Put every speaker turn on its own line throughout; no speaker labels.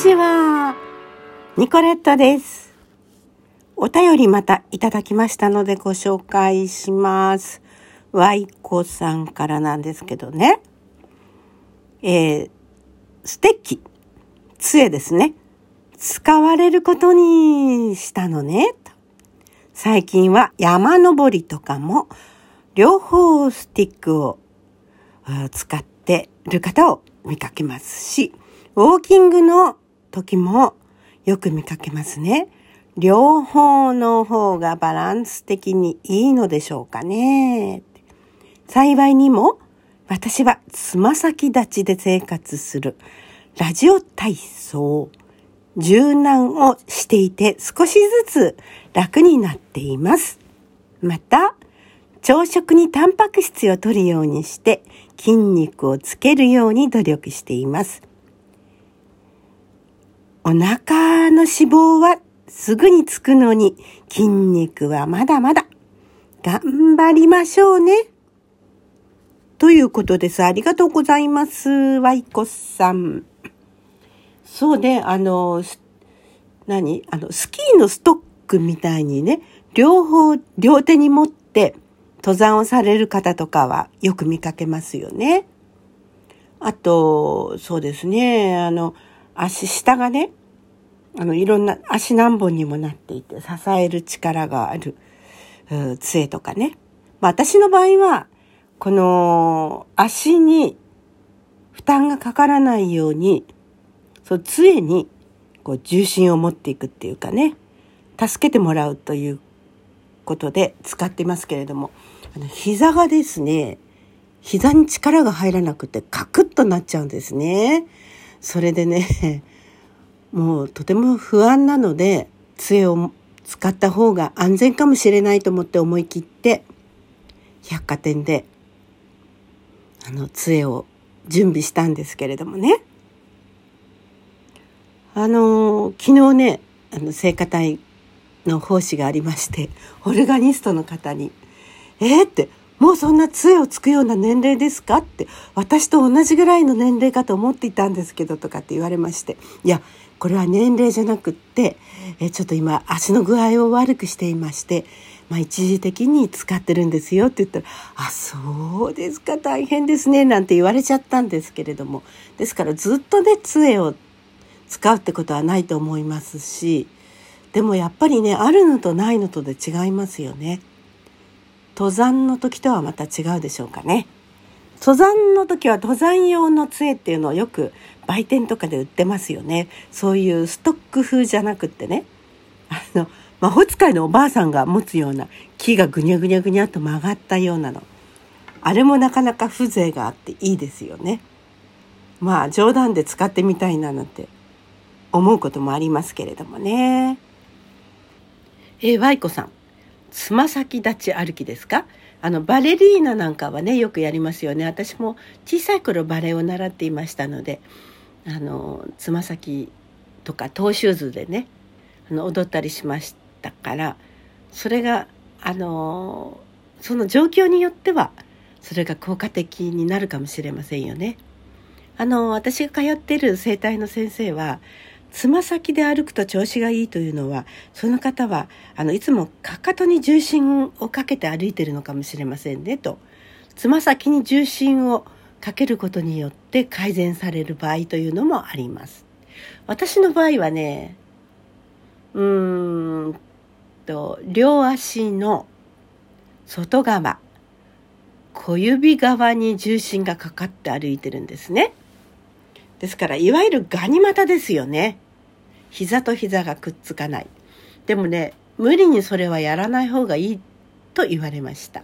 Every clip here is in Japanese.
ちは。ニコレットです。お便りまたいただきましたのでご紹介します。ワイコさんからなんですけどね。えー、ステッキ、杖ですね。使われることにしたのね。最近は山登りとかも両方スティックを使ってる方を見かけますし、ウォーキングの時もよく見かけますね。両方の方がバランス的にいいのでしょうかね。幸いにも私はつま先立ちで生活するラジオ体操、柔軟をしていて少しずつ楽になっています。また、朝食にタンパク質を摂るようにして筋肉をつけるように努力しています。お腹の脂肪はすぐにつくのに筋肉はまだまだ頑張りましょうね。ということです。ありがとうございます。ワイコさん。そうね、あの、何？あの、スキーのストックみたいにね、両方、両手に持って登山をされる方とかはよく見かけますよね。あと、そうですね、あの、足下がね、あの、いろんな足何本にもなっていて支える力がある、杖とかね。まあ私の場合は、この足に負担がかからないように、そう杖にこう重心を持っていくっていうかね、助けてもらうということで使ってますけれども、あの膝がですね、膝に力が入らなくてカクッとなっちゃうんですね。それでね、もうとても不安なので、杖を使った方が安全かもしれないと思って思い切って百貨店であの杖を準備したんですけれどもね。あの昨日ねあの聖歌隊の奉仕がありましてオルガニストの方に「えー、ってもうそんな杖をつくような年齢ですか?」って私と同じぐらいの年齢かと思っていたんですけどとかって言われましていやこれは年齢じゃなくってえちょっと今足の具合を悪くしていましてまあ、一時的に使ってるんですよって言ったら「あそうですか大変ですね」なんて言われちゃったんですけれどもですからずっとね杖を使うってことはないと思いますしでもやっぱりねあるのとないのとで違いますよね。登山の時とはまた違うでしょうかね。登山の時は登山用の杖っていうのをよく売店とかで売ってますよね。そういうストック風じゃなくってね。あの魔法使いのおばあさんが持つような木がぐにゃぐにゃぐにゃと曲がったようなの。あれもなかなか風情があっていいですよね。まあ冗談で使ってみたいななんて思うこともありますけれどもね。えー、ワイコさん、つま先立ち歩きですか？あのバレリーナなんかはねよくやりますよね私も小さい頃バレエを習っていましたのであのつま先とかトーシューズでねあの踊ったりしましたからそれがあのその状況によってはそれが効果的になるかもしれませんよね。あの私が通っている整体の先生はつま先で歩くと調子がいいというのはその方はあのいつもかかとに重心をかけて歩いてるのかもしれませんねとつま先に重心をかけることによって改善される場合というのもあります。私の場合はねうーんと両足の外側小指側に重心がかかって歩いてるんですね。ですからいわゆるガニ股ですよね。膝と膝がくっつかない。でもね無理にそれはやらない方がいいと言われました。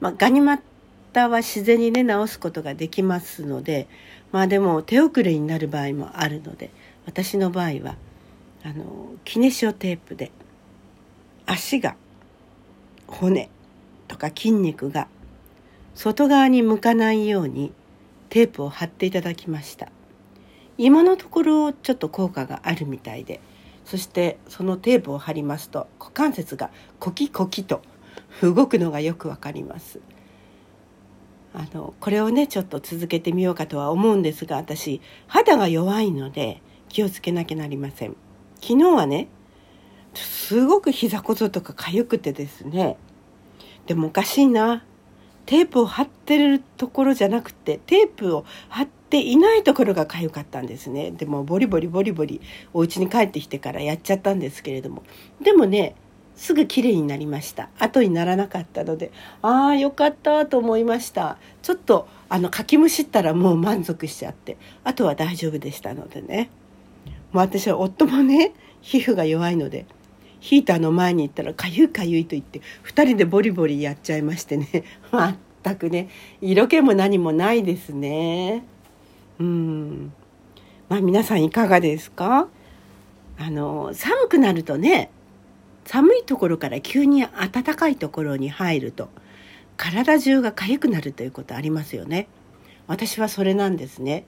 まあ、ガニ股は自然にね治すことができますのでまあでも手遅れになる場合もあるので私の場合はあのキネシオテープで足が骨とか筋肉が外側に向かないようにテープを貼っていただきました今のところちょっと効果があるみたいで。そしてそのテープを貼りますと股関節がコキコキと動くのがよくわかります。あのこれをねちょっと続けてみようかとは思うんですが私肌が弱いので気をつけなきゃなりません。昨日はねすごく膝小僧とか痒くてですね。でもおかしいな。テープを貼ってるところじゃなくてテープを貼っていないところが痒かったんですね。でもボリボリボリボリお家に帰ってきてからやっちゃったんですけれども。でもねすぐ綺麗になりました。後にならなかったのでああよかったと思いました。ちょっとあのかきむしったらもう満足しちゃってあとは大丈夫でしたのでね。もう私は夫もね皮膚が弱いのでヒーターの前に行ったらかゆいかゆいと言って2人でボリボリやっちゃいましてね。全くね色気も何もないですね。うん。まあ皆さんいかがですか？あの寒くなるとね寒いところから急に暖かいところに入ると体中が痒くなるということありますよね。私はそれなんですね。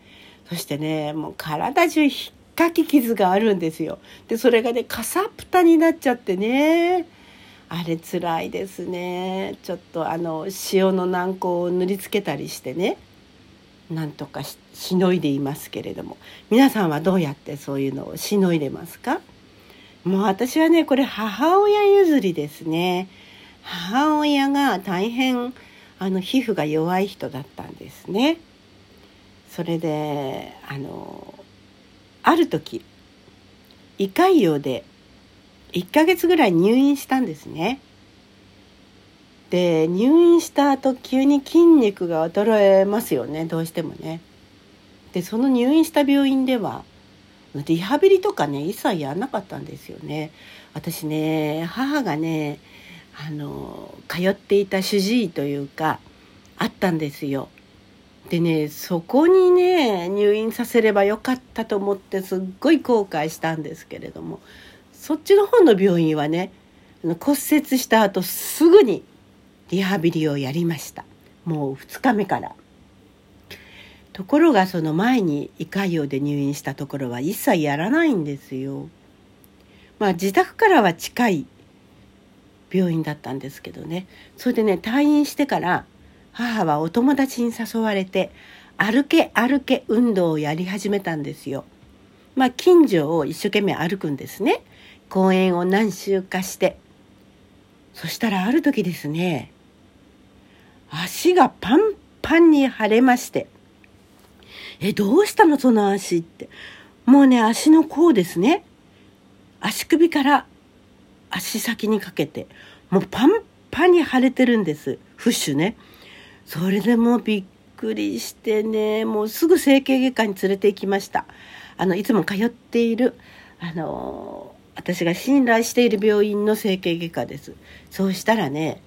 そしてねもう体中ひっかき傷があるんですよ。でそれがねかさぷたになっちゃってねあれ辛いですね。ちょっとあの塩の軟膏を塗りつけたりしてね。なんとかしのいでいますけれども。皆さんはどうやってそういうのをしのいでますか？もう私はねこれ母親譲りですね。母親が大変あの皮膚が弱い人だったんですね。それであのある時胃潰瘍で1ヶ月ぐらい入院したんですね。で入院した後急に筋肉が衰えますよね。どうしてもね。でその入院した病院ではリハビリとかね一切やんなかったんですよね。私ね母がねあの通っていた主治医というかあったんですよ。でねそこにね入院させればよかったと思ってすっごい後悔したんですけれどもそっちの方の病院はね骨折した後すぐにリハビリをやりましたもう2日目からところがその前に胃潰瘍で入院したところは一切やらないんですよ。まあ自宅からは近い病院だったんですけどねそれでね退院してから母はお友達に誘われて歩け歩け運動をやり始めたんですよ。まあ近所を一生懸命歩くんですね。公園を何周かして。そしたらある時ですね足がパンパンに腫れましてえ、どうしたのその足って。もうね、足の甲ですね。足首から足先にかけて、もうパンパンに腫れてるんです。フッシュね。それでもうびっくりしてね、もうすぐ整形外科に連れて行きました。あの、いつも通っている、あの、私が信頼している病院の整形外科です。そうしたらね、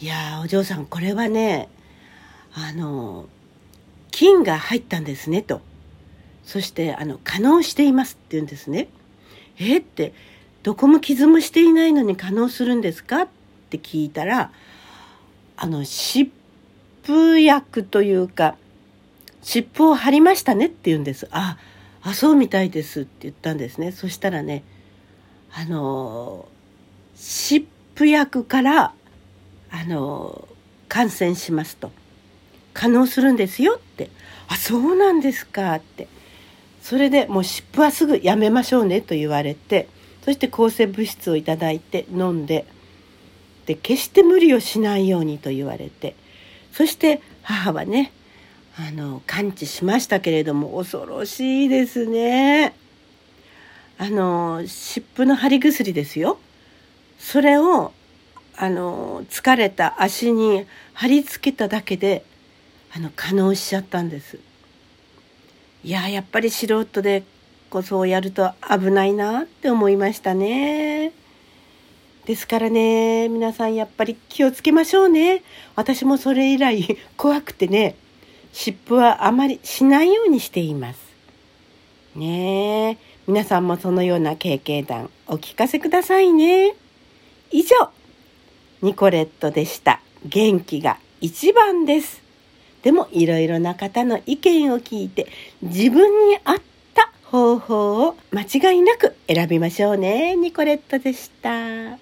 いやお嬢さん、これはね、あの、金が入ったんですねと。そしてあの可能していますって言うんですね。えってどこも傷もしていないのに可能するんですかって聞いたらあの湿布薬というか湿布を貼りましたねって言うんです。ああそうみたいですって言ったんですね。そしたらねあの湿布薬からあの感染しますと可能するんですよってあそうなんですかってそれでもう湿布はすぐやめましょうねと言われてそして抗生物質をいただいて飲んでで決して無理をしないようにと言われてそして母はねあの完治しましたけれども恐ろしいですね。あの湿布の貼り薬ですよ。それをあの疲れた足に貼り付けただけであの可能しちゃったんです。いややっぱり素人でこそやると危ないなって思いましたね。ですからね皆さんやっぱり気をつけましょうね。私もそれ以来怖くてね湿布はあまりしないようにしています。ねえ。皆さんもそのような経験談お聞かせくださいね。以上。ニコレットでした元気が一番ですでもいろいろな方の意見を聞いて自分に合った方法を間違いなく選びましょうね。ニコレットでした。